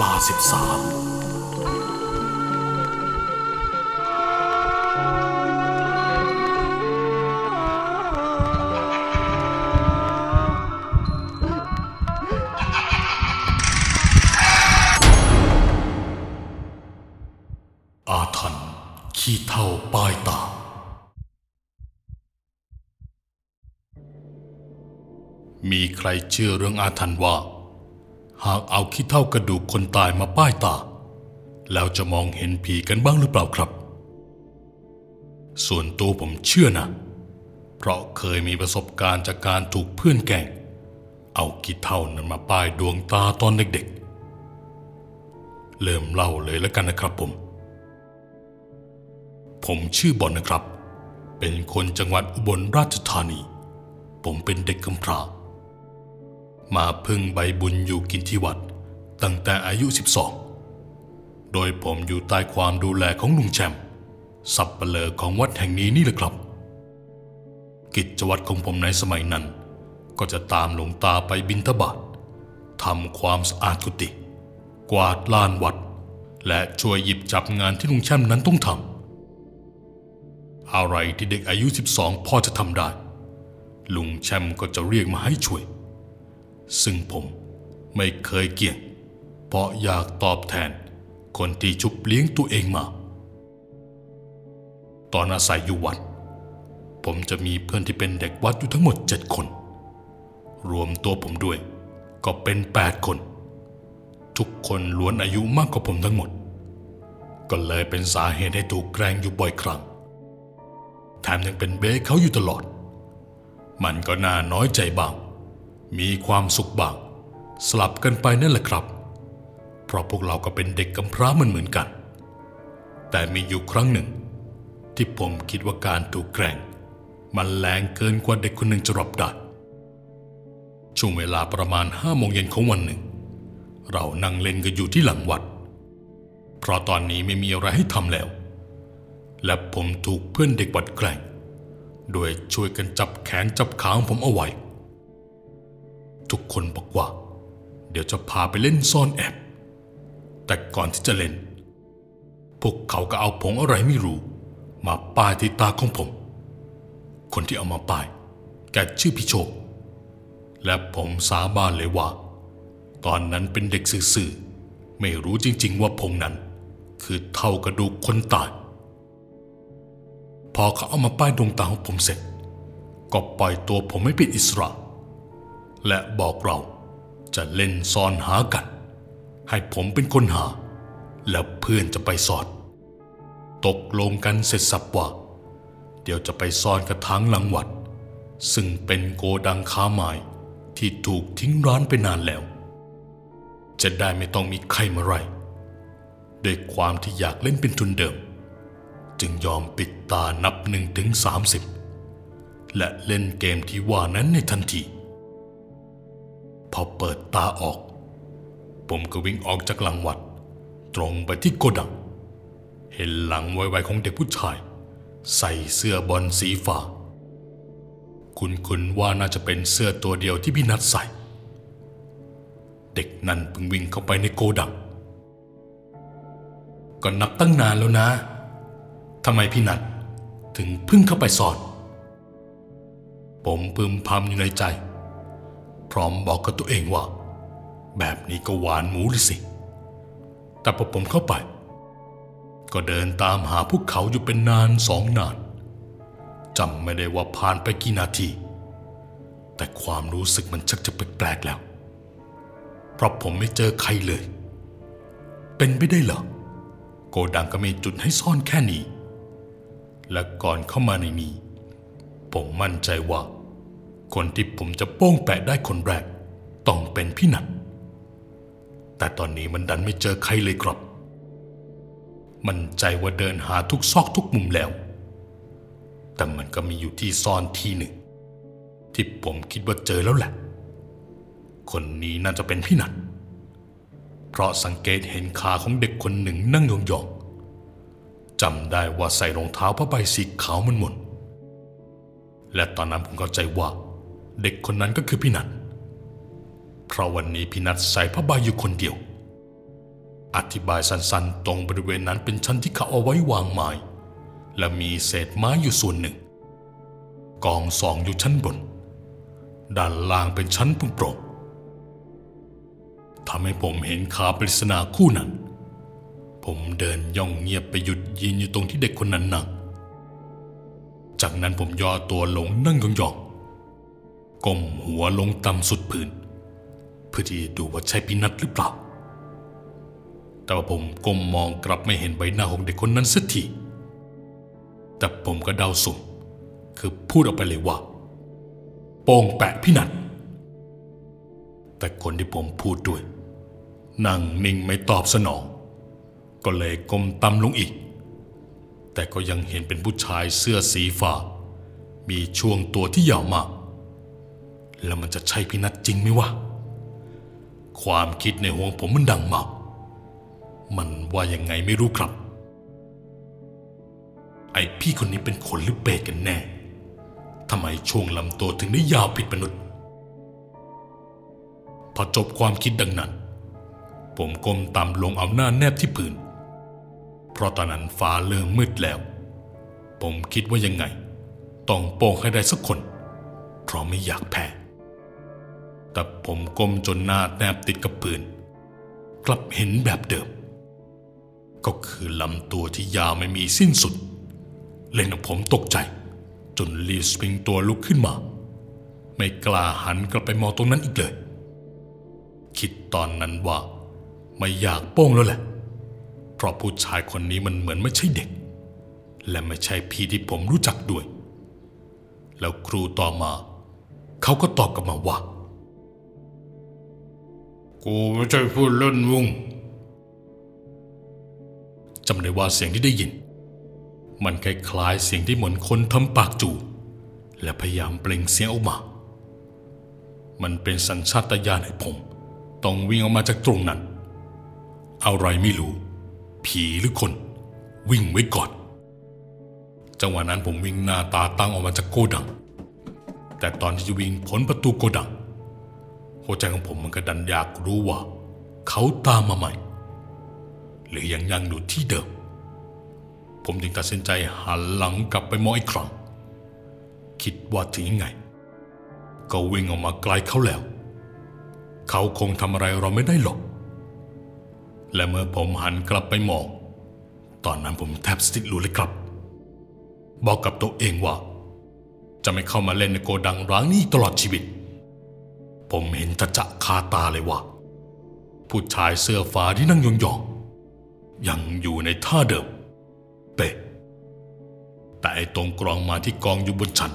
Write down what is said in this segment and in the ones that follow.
ลาสิบสามอาถรรพ์ขี้เท่าป้ายตา มีใครเชื่อเรื่องอาถรรพ์ว่า หากเอาขี้เท่ากระดูกคนตายมาป้ายตา แล้วจะมองเห็นผีกันบ้างหรือเปล่าครับ ส่วนตัวผมเชื่อนะ เพราะเคยมีประสบการณ์จากการถูกเพื่อนแกล้งเอาขี้เท่านั้นมาป้ายดวงตาตอนเด็กๆ เริ่มเล่าเลยแล้วกันนะครับผม ผมชื่อบอลนะครับ เป็นคนจังหวัดอุบลราชธานี ผมเป็นเด็กกำพร้า มาพึ่งใบบุญอยู่กินที่วัด ตั้งแต่อายุ 12 โดยผมอยู่ใต้ความดูแลของลุงแชมป์สับเปลอของวัดแห่งนี้นี่แหละครับ กิจวัตรของผมในสมัยนั้น ก็จะตามหลวงตาไปบิณฑบาตทำความสะอาดกุฏิกวาดลานวัด และช่วยหยิบจับงานที่ลุงแชมป์นั้นต้องทำอะไรที่เด็กอายุ 12พอจะทำได้ ลุงแชมป์ก็จะเรียกมาให้ช่วย ซึ่งผมไม่เคยเกี่ยง เพราะอยากตอบแทนคนที่ชุบเลี้ยงตัวเองมา ตอนอาศัยอยู่วัด ผมจะมีเพื่อนที่เป็นเด็กวัดอยู่ทั้งหมดเจ็ดคน รวมตัวผมด้วยก็เป็นแปดคน ทุกคนล้วนอายุมากกว่าผมทั้งหมด ก็เลยเป็นสาเหตุให้ถูกแกล้งอยู่บ่อยครั้งแถมยังเป็นเบ้เขาอยู่ตลอด มันก็น่าน้อยใจบ้าง มีความสุขบ้าง สลับกันไปนั่นแหละครับ เพราะพวกเราก็เป็นเด็กกำพร้ามันเหมือนกัน แต่มีอยู่ครั้งหนึ่ง ที่ผมคิดว่าการถูกแกล้งมันแรงเกินกว่าเด็กคนหนึ่งจะรับได้ช่วงเวลาประมาณห้าโมงเย็นของวันหนึ่ง เรานั่งเล่นกันอยู่ที่หลังวัด เพราะตอนนี้ไม่มีอะไรให้ทำแล้ว และผมถูกเพื่อนเด็กวัดแกล้ง โดยช่วยกันจับแขนจับขาของผมเอาไว้ ทุกคนบอกว่า เดี๋ยวจะพาไปเล่นซ่อนแอบ แต่ก่อนที่จะเล่น พวกเขาก็เอาผงอะไรไม่รู้ มาป้ายที่ตาของผม คนที่เอามาป้าย แกชื่อพี่โชค และผมสาบานเลยว่า ตอนนั้นเป็นเด็กซื่อๆไม่รู้จริง ๆ ว่าผงนั้น คือเท่ากระดูกคนตายพอเขาเอามาป้ายดวงตาของผมเสร็จ ก็ปล่อยตัวผมให้เป็นอิสระ และบอกเราจะเล่นซ่อนหากัน ให้ผมเป็นคนหา แล้วเพื่อนจะไปสอด ตกลงกันเสร็จสับว่า เดี๋ยวจะไปซ่อนกระถางหลังวัด ซึ่งเป็นโกดังค้าไม้ที่ถูกทิ้งร้านไปนานแล้ว จะได้ไม่ต้องมีใครมาไล่ด้วยความที่อยากเล่นเป็นทุนเดิม จึงยอมปิดตานับหนึ่งถึงสามสิบและเล่นเกมที่ว่านั้นในทันที พอเปิดตาออก ผมก็วิ่งออกจากหลังวัด ตรงไปที่โกดัง เห็นหลังไวๆของเด็กผู้ชาย ใส่เสื้อบอลสีฟ้า คุณคุณว่าน่าจะเป็นเสื้อตัวเดียวที่พี่นัดใส่ เด็กนั่นเพิ่งวิ่งเข้าไปในโกดัง ก็นับตั้งนานแล้วนะทำไมพี่นัดถึงเพิ่งเข้าไปสอน ผมพึมพำอยู่ในใจ พร้อมบอกกับตัวเองว่า แบบนี้ก็หวานหมูเลยสิ แต่พอผมเข้าไป ก็เดินตามหาพวกเขาอยู่เป็นนานสองนานจำไม่ได้ว่าผ่านไปกี่นาที แต่ความรู้สึกมันชักจะแปลกๆแล้ว เพราะผมไม่เจอใครเลย เป็นไปได้เหรอ โกดังก็มีจุดให้ซ่อนแค่นี้ และก่อนเข้ามาในนี้ ผมมั่นใจว่า คนที่ผมจะโป้งแปะได้คนแรก ต้องเป็นพี่นัทแต่ตอนนี้มันดันไม่เจอใครเลยครับ มันใจว่าเดินหาทุกซอกทุกมุมแล้ว แต่มันก็มีอยู่ที่ซ่อนที่หนึ่ง ที่ผมคิดว่าเจอแล้วแหละ คนนี้น่าจะเป็นพี่นัทเพราะสังเกตเห็นขาของเด็กคนหนึ่งนั่งยองๆจำได้ว่าใส่รองเท้าผ้าใบสีขาวมันหมนๆและตอนนั้นผมเข้าใจว่า เด็กคนนั้นก็คือพี่นัทเพราะวันนี้พี่นัทใส่ผ้าใบอยู่คนเดียว อธิบายสั้นๆ ตรงบริเวณนั้นเป็นชั้นที่เขาเอาไว้วางไม้และมีเศษไม้อยู่ส่วนหนึ่ง กองสองอยู่ชั้นบน ด้านล่างเป็นชั้นโปร่งทำให้ผมเห็นขาปริศนาคู่นั้น ผมเดินย่องเงียบไปหยุดยืนอยู่ตรงที่เด็กคนนั้นนั่งจากนั้นผมย่อตัวลงนั่งยองๆ ก้มหัวลงต่ำสุดพื้น เพื่อที่จะดูว่าใช่พี่นัทหรือเปล่า แต่ว่าผมก้มมองกลับไม่เห็นใบหน้าของเด็กคนนั้นสักทีแต่ผมก็เดาสุ่มคือพูดออกไปเลยว่าโป้งแปะพี่นัทแต่คนที่ผมพูดด้วย นั่งนิ่งไม่ตอบสนอง ก็เลยก้มต่ำลงอีก แต่ก็ยังเห็นเป็นผู้ชายเสื้อสีฟ้ามีช่วงตัวที่ยาวมาก แล้วมันจะใช่พี่นัทจริงไหมวะ ความคิดในหัวผมมันดังมากมันว่ายังไงไม่รู้ครับ ไอพี่คนนี้เป็นคนหรือเปรตกันแน่ ทำไมช่วงลำตัวถึงได้ยาวผิดมนุษย์ พอจบความคิดดังนั้น ผมก้มต่ำลงเอาหน้าแนบที่พื้น เพราะตอนนั้นฟ้าเริ่มมืดแล้ว ผมคิดว่ายังไง ต้องโป้งให้ได้สักคน เพราะไม่อยากแพ้ แต่ผมก้มจนหน้าแนบติดกับพื้นกลับเห็นแบบเดิม ก็คือลำตัวที่ยาวไม่มีสิ้นสุด เล่นของผมตกใจ จนรีสปริงตัวลุกขึ้นมา ไม่กล้าหันกลับไปมองตรงนั้นอีกเลย คิดตอนนั้นว่า ไม่อยากโป้งแล้วแหละ เพราะผู้ชายคนนี้มันเหมือนไม่ใช่เด็ก และไม่ใช่พี่ที่ผมรู้จักด้วย แล้วครูต่อมา เขาก็ตอบกลับมาว่า กูไม่ใช่พูดเล่นวุ้งจำได้ว่าเสียงที่ได้ยิน มันคล้ายๆเสียงที่เหมือนคนทำปากจูและพยายามเปล่งเสียงออกมา มันเป็นสัญชาตญาณให้ผม ต้องวิ่งออกมาจากตรงนั้น อะไรไม่รู้ ผีหรือคน วิ่งไว้ก่อน จังหวะนั้นผมวิ่งหน้าตาตั้งออกมาจากโกดัง แต่ตอนที่จะวิ่งพ้นประตูโกดัง หัวใจของผมมันก็ดันอยากรู้ว่า เขาตามมาใหม่ หรือยังยังอยู่ที่เดิม ผมจึงตัดสินใจหันหลังกลับไปมองอีกครั้ง คิดว่าถึงยังไง ก็วิ่งออกมาไกลเขาแล้ว เขาคงทำอะไรเราไม่ได้หรอก และเมื่อผมหันกลับไปมอง ตอนนั้นผมแทบสติหลุดเลยครับ บอกกับตัวเองว่า จะไม่เข้ามาเล่นในโกดังร้างนี้ตลอดชีวิต ผมเห็นจะจะคาตาเลยว่า ผู้ชายเสื้อฟ้าที่นั่งยองๆยังอยู่ในท่าเดิม เป๊ะแต่ไอ้ตรงกรองมาที่กองอยู่บนชั้น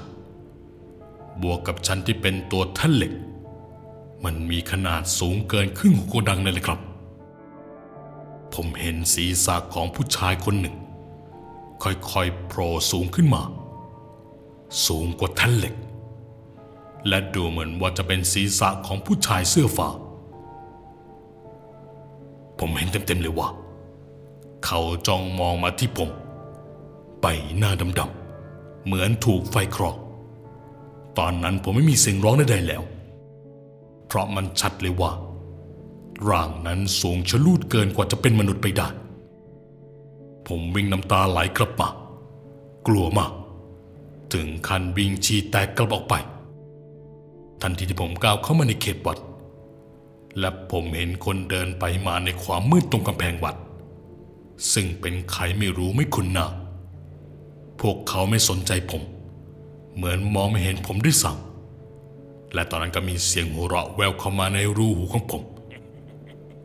บวกกับชั้นที่เป็นตัวท่นเหล็ก มันมีขนาดสูงเกินครึ่งของโกดังเลยเลยครับ ผมเห็นศีรษะของผู้ชายคนหนึ่ง ค่อยๆโผล่สูงขึ้นมา สูงกว่าท่นเหล็ก และดูเหมือนว่าจะเป็นศีรษะของผู้ชายเสื้อฟ้า ผมเห็นเต็มๆเลยว่า เขาจ้องมองมาที่ผมใบหน้าดำๆ เหมือนถูกไฟคลอก ตอนนั้นผมไม่มีเสียงร้องใดๆแล้ว เพราะมันชัดเลยว่า ร่างนั้นสูงชะลูดเกินกว่าจะเป็นมนุษย์ไปได้ ผมวิ่งน้ำตาไหลกลับมากลัวมาก ถึงคันวิ่งชีแตกกลับออกไป ทันทีที่ผมก้าวเข้ามาในเขตวัด และผมเห็นคนเดินไปมาในความมืดตรงกำแพงวัด ซึ่งเป็นใครไม่รู้ไม่คุ้นหน้าพวกเขาไม่สนใจผม เหมือนมองไม่เห็นผมด้วยซ้ำและตอนนั้นก็มีเสียงหัวเราะแววเข้ามาในรูหูของผม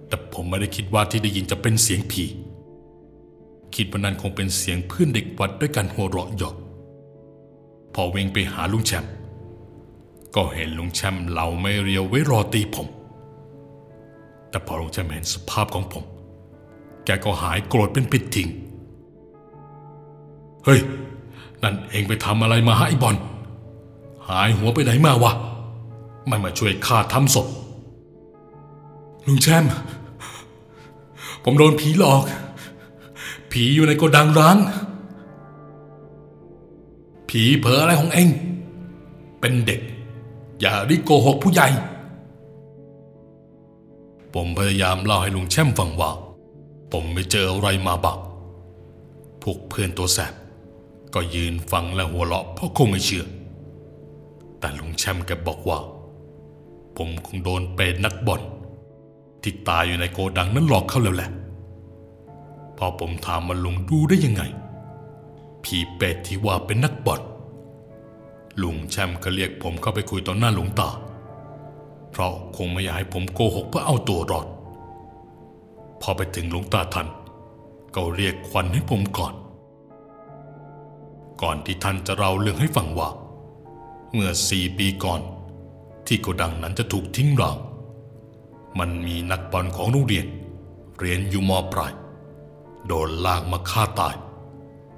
แต่ผมไม่ได้คิดว่าที่ได้ยินจะเป็นเสียงผี คิดว่านั้นคงเป็นเสียงเพื่อนเด็กวัดด้วยกันหัวเราะหยอกพอเวงไปหาลุงแชมป์ ก็เห็นลุงแชมป์เหล่าไม่เรียวไว้รอตีผม แต่พอลุงแชมป์เห็นสภาพของผม แกก็หายโกรธเป็นปิดทิ้ง เฮ้ย นั่นเองไปทำอะไรมาฮะไอ้บอล หายหัวไปไหนมาวะไม่มาช่วยข้าทำศพ ลุงแชมป์ ผมโดนผีหลอก ผีอยู่ในโกดังร้าง ผีเผลออะไรของเอง เป็นเด็ก อย่าได้โกหกผู้ใหญ่ ผมพยายามเล่าให้ลุงแช่มฟังว่า ผมไม่เจออะไรมาบัก พวกเพื่อนตัวแสบ ก็ยืนฟังและหัวเราะเพราะคงไม่เชื่อ แต่ลุงแชมแกบอกว่า ผมคงโดนเป็นนักบอลที่ตายอยู่ในโกดังนั้นหลอกเขาแล้วแหละ พอผมถามมันลุงดูได้ยังไง ผีเป็ดที่ว่าเป็นนักบอล ลุงแชมป์ก็เรียกผมเข้าไปคุยต่อหน้าหลวงตา เพราะคงไม่อยากให้ผมโกหกเพื่อเอาตัวรอด พอไปถึงหลวงตาท่านก็เรียกควันให้ผมก่อน ก่อนที่ท่านจะเล่าเรื่องให้ฟังว่า เมื่อสี่ปีก่อน ที่โกดังนั้นจะถูกทิ้งร้างมันมีนักบอลของโรงเรียน เรียนอยู่มปลาย โดนลากมาฆ่าตาย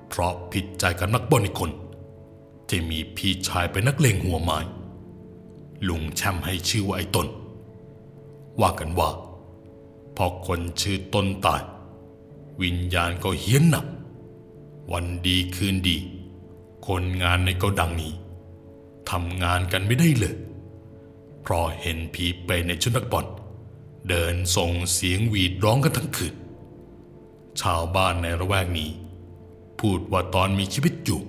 เพราะผิดใจกับนักบอลอีกคน ที่มีพี่ชายเป็นนักเลงหัวไม้ลุงแชมให้ชื่อว่าไอ้ตนว่ากันว่า พอคนชื่อตนตาย วิญญาณก็เฮี้ยนหนัก วันดีคืนดี คนงานในโกดังนี้ทำงานกันไม่ได้เลย เพราะเห็นผีเปรในชุดนักบอลเดินส่งเสียงหวีดร้องกันทั้งคืนชาวบ้านในระแวกนี้ พูดว่าตอนมีชีวิตอยู่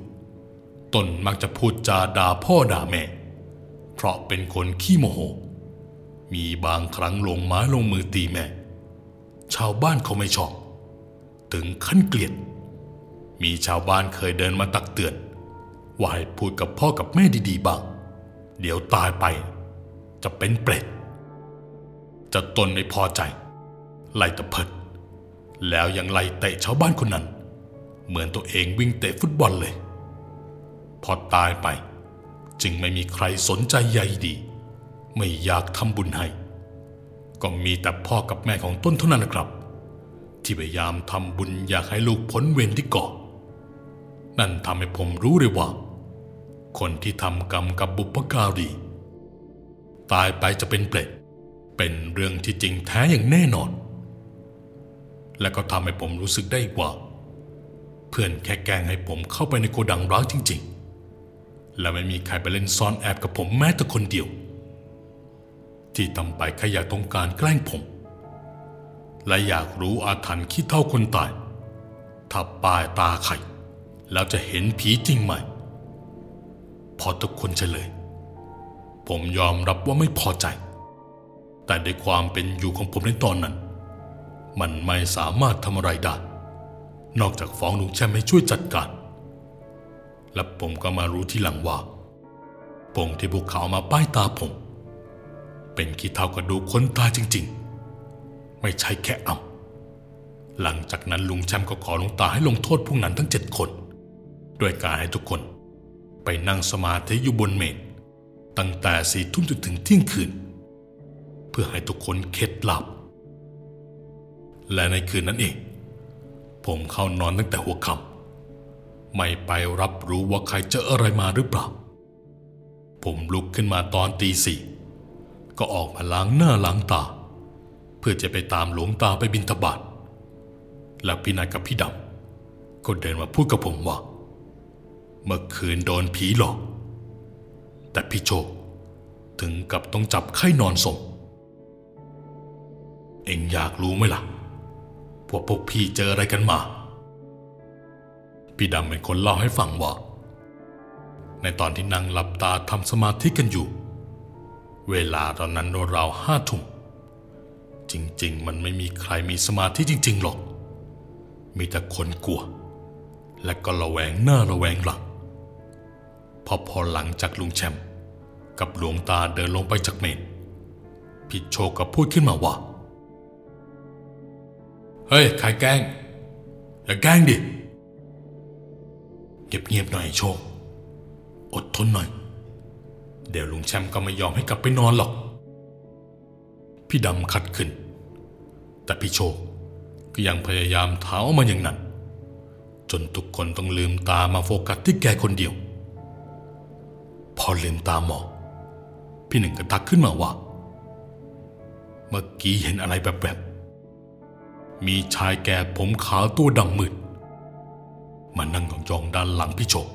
ตนมักจะพูดจาด่าพ่อด่าแม่ เพราะเป็นคนขี้โมโห มีบางครั้งลงไม้ลงมือตีแม่ ชาวบ้านเขาไม่ชอบ ถึงขั้นเกลียด มีชาวบ้านเคยเดินมาตักเตือน ว่าให้พูดกับพ่อกับแม่ดีๆบ้าง เดี๋ยวตายไป จะเป็นเปรตจะตนไม่พอใจ ไล่ตะเพิด แล้วยังไล่เตะชาวบ้านคนนั้น เหมือนตัวเองวิ่งเตะฟุตบอลเลย พอตายไป จึงไม่มีใครสนใจใยดี ไม่อยากทำบุญให้ ก็มีแต่พ่อกับแม่ของต้นเท่านั้นนะครับ ที่พยายามทำบุญอยากให้ลูกพ้นเวรที่ก่อนั่นทำให้ผมรู้เลยว่า คนที่ทำกรรมกับบุปการีตายไปจะเป็นเปรตเป็นเรื่องที่จริงแท้อย่างแน่นอน และก็ทำให้ผมรู้สึกได้ว่า เพื่อนแค่แกล้งให้ผมเข้าไปในโกดังร้างจริงๆ และไม่มีใครไปเล่นซ่อนแอบกับผมแม้แต่คนเดียว ที่ทำไปแค่อยากต้องการแกล้งผม และอยากรู้อาถรรพ์ขี้เท่าคนตายถ้าปลายตาไข่แล้วจะเห็นผีจริงไหมพอทุกคนเฉลย ผมยอมรับว่าไม่พอใจ แต่ด้วยความเป็นอยู่ของผมในตอนนั้น มันไม่สามารถทำอะไรได้ นอกจากฟ้องลุงแชมป์ให้ช่วยจัดการ และผมก็มารู้ที่หลังว่าปงที่พวกเขาเอามาป้ายตาผม เป็นขี้เท่ากระดูกคนตายจริง ๆ ไม่ใช่แค่อ่ำหลังจากนั้นลุงแชมป์ก็ขอหลวงตาให้ลงโทษพวกนั้นทั้งเจ็ดคนด้วยการให้ทุกคนไปนั่งสมาธิอยู่บนเมนตั้งแต่สี่ทุ่มจนถึงเที่ยงคืน เพื่อให้ทุกคนเคล็ดหลับ และในคืนนั้นเอง ผมเข้านอนตั้งแต่หัวค่ำ ไม่ไปรับรู้ว่าใครเจออะไรมาหรือเปล่า ผมลุกขึ้นมาตอนตีสี่ก็ออกมาล้างหน้าล้างตา เพื่อจะไปตามหลวงตาไปบินทบาทแล้วพี่นายกับพี่ดำก็เดินมาพูดกับผมว่า เมื่อคืนโดนผีหลอก แต่พี่โชคถึงกับต้องจับไข้นอนส่งเอ็งอยากรู้ไหมล่ะว่าพวกพี่เจออะไรกันมา พี่ดำเป็นคนเล่าให้ฟังว่า ในตอนที่นั่งหลับตาทำสมาธิกันอยู่ เวลาตอนนั้นราวห้าทุ่มจริง ๆ มันไม่มีใครมีสมาธิจริง ๆ หรอก มีแต่คนกลัว และก็ระแวงหน้าระแวงหลังพอพอหลังจากลุงแชมป์กับหลวงตาเดินลงไปจากเมนพี่โชคก็พูดขึ้นมาว่า เฮ้ยใครแกล้ง อย่าแกล้งดิ เงียบๆหน่อยโชค อดทนหน่อย เดี๋ยวลุงแชมป์ก็ไม่ยอมให้กลับไปนอนหรอก พี่ดำขัดขึ้น แต่พี่โชคก็ยังพยายามเท้ามาอย่างนั้นจนทุกคนต้องลืมตามาโฟกัสที่แกคนเดียว พอลืมตามองพี่หนึ่งก็ทักขึ้นมาว่า เมื่อกี้เห็นอะไรแบบๆมีชายแก่ผมขาวตัวดำมืดมานั่ง ยองด้านหลังพี่โชค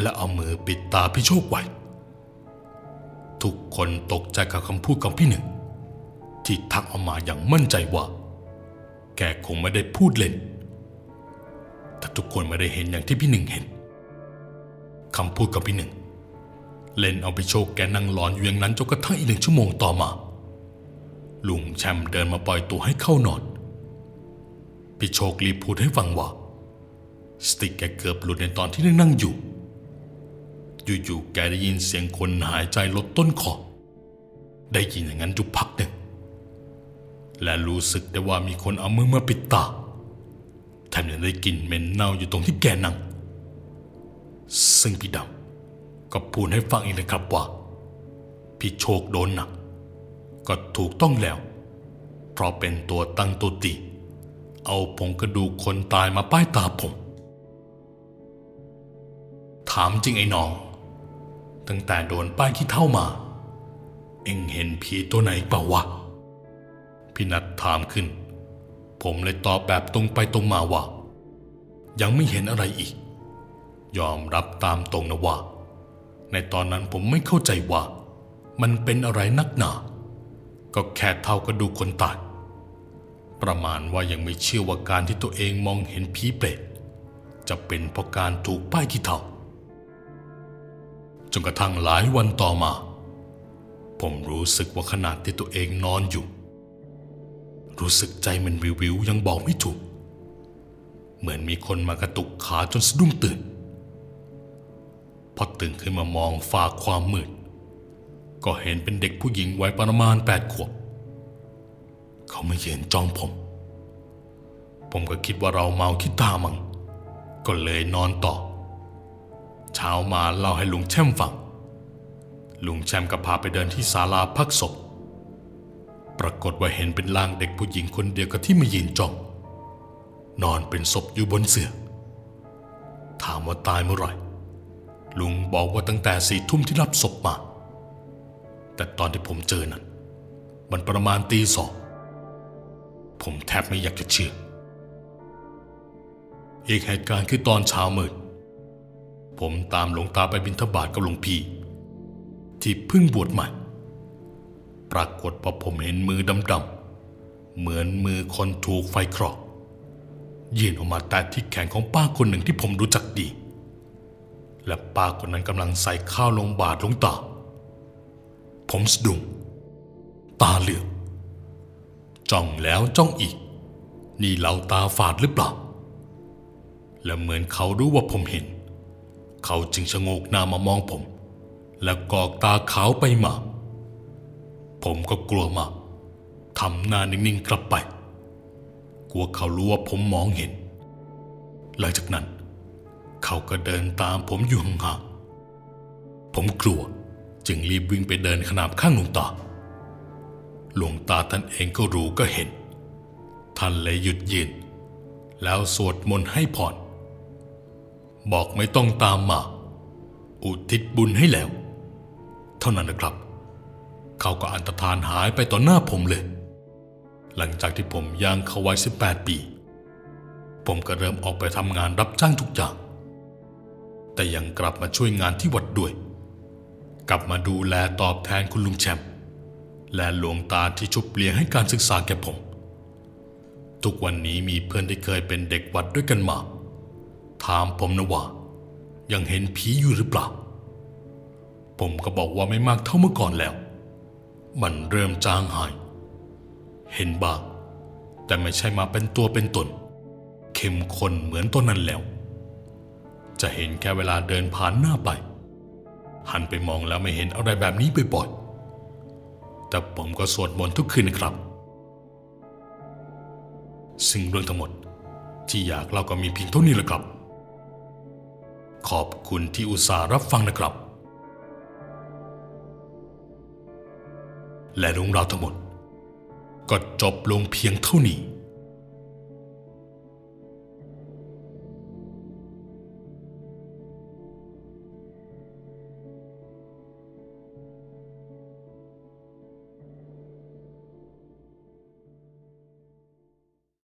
และเอามือปิดตาพี่โชคไว้ ทุกคนตกใจกับคำพูดของพี่หนึ่ง ที่ทักออกมาอย่างมั่นใจว่า แกคงไม่ได้พูดเล่น แต่ทุกคนไม่ได้เห็นอย่างที่พี่หนึ่งเห็นคำพูดกับพี่หนึ่ง เล่นเอาไปโชคแกนั่งหลอนอยู่อย่างนั้นจนกระทั่งอีกหนึ่งชั่วโมงต่อมาลุงแชมป์เดินมาปล่อยตัวให้เข้านอน พี่โชครีบพูดให้ฟังว่า สติกแกเกือบหลุดในตอนที่นั่งอยู่ อยู่ๆแกได้ยินเสียงคนหายใจลดต้นคอ ได้ยินอย่างนั้นอยู่พักหนึ่ง และรู้สึกได้ว่ามีคนเอามือมาปิดตาแถมยังได้กลิ่นเหม็นเน่าอยู่ตรงที่แกนั่ง ซึ่งพี่ดำก็พูดให้ฟังอีกนะครับว่า พี่โชคโดนหนัก ก็ถูกต้องแล้ว เพราะเป็นตัวตั้งตัวตี เอาผงกระดูกคนตายมาป้ายตาผม ถามจริงไอ้น้อง ตั้งแต่โดนป้ายขี้เท่ามา เอ็งเห็นผีตัวไหนเปล่าวะ พี่นัดถามขึ้น ผมเลยตอบแบบตรงไปตรงมาว่า ยังไม่เห็นอะไรอีก ยอมรับตามตรงนะว่า ในตอนนั้นผมไม่เข้าใจว่า มันเป็นอะไรนักหนา ก็แค่เท่ากระดูกคนตายประมาณว่ายังไม่เชื่อว่าการที่ตัวเองมองเห็นผีเปรตจะเป็นเพราะการถูกป้ายขี้เท่า นกระทั่งหลายวันต่อมา ผมรู้สึกว่าขนาดที่ตัวเองนอนอยู่ รู้สึกใจมันวิววิวยังบอกไม่ถูก เหมือนมีคนมากระตุกขาจนสะดุ้งตื่น พอตื่นขึ้นมามองฝ่าความมืด ก็เห็นเป็นเด็กผู้หญิงวัยประมาณแปดขวบ เขาไม่ยืนจ้องผม ผมก็คิดว่าเราเมาคิดตามัง ก็เลยนอนต่อ เช้ามาเล่าให้ลุงแช่มฟัง ลุงแช่มก็พาไปเดินที่ศาลาพักศพ ปรากฏว่าเห็นเป็นร่างเด็กผู้หญิงคนเดียวกับที่มายืนจ้อง นอนเป็นศพอยู่บนเสื่อ ถามว่าตายเมื่อไหร่ ลุงบอกว่าตั้งแต่สี่ทุ่มที่รับศพมา แต่ตอนที่ผมเจอนั้น มันประมาณตีสอง ผมแทบไม่อยากจะเชื่อ อีกเหตุการณ์คือตอนเช้ามืด ผมตามหลวงตาไปบิณฑบาตกับหลวงพี่ ที่เพิ่งบวชใหม่ ปรากฏว่าผมเห็นมือดำๆ เหมือนมือคนถูกไฟครอกยื่นออกมาแต่ที่แขนของป้าคนหนึ่งที่ผมรู้จักดี และป้าคนนั้นกำลังใส่ข้าวลงบาตรหลงตา ผมสะดุ้งตาเหลือกจ้องแล้วจ้องอีก นี่เราตาฝาดหรือเปล่า และเหมือนเขารู้ว่าผมเห็น เขาจึงชะโงกหน้ามามองผม และกอกตาขาวไปมา ผมก็กลัวมากทำหน้านิ่งๆกลับไป กลัวเขารู้ว่าผมมองเห็น หลังจากนั้น เขาก็เดินตามผมอยู่ห่างๆผมกลัวจึงรีบวิ่งไปเดินขนาบข้างหลวงตา หลวงตาท่านเองก็รู้ก็เห็น ท่านเลยหยุดยืน แล้วสวดมนต์ให้พร บอกไม่ต้องตามมา อุทิศบุญให้แล้ว เท่านั้นนะครับ เขาก็อันตรธานหายไปต่อหน้าผมเลย หลังจากที่ผมย่างเข้าวัย18 ปี ผมก็เริ่มออกไปทำงานรับจ้างทุกอย่าง แต่ยังกลับมาช่วยงานที่วัดด้วย กลับมาดูแลตอบแทนคุณลุงแชมป์และหลวงตาที่ชุบเลี้ยงให้การศึกษาแก่ผม ทุกวันนี้มีเพื่อนที่เคยเป็นเด็กวัดด้วยกันมา ถามผมนะว่า ยังเห็นผีอยู่หรือเปล่า ผมก็บอกว่าไม่มากเท่าเมื่อก่อนแล้ว มันเริ่มจางหาย เห็นบ้างแต่ไม่ใช่มาเป็นตัวเป็นตน เข้มข้นเหมือนตอนนั้นแล้ว จะเห็นแค่เวลาเดินผ่านหน้าไป หันไปมองแล้วไม่เห็นอะไรแบบนี้บ่อยๆแต่ผมก็สวดมนต์ทุกคืนนะครับ สิ่งเรื่องทั้งหมดที่อยากเล่าก็มีเพียงเท่านี้แหละครับ ขอบคุณที่อุตส่าห์รับฟังนะครับ และเรื่องราวทั้งหมด ก็จบลงเพียงเท่านี้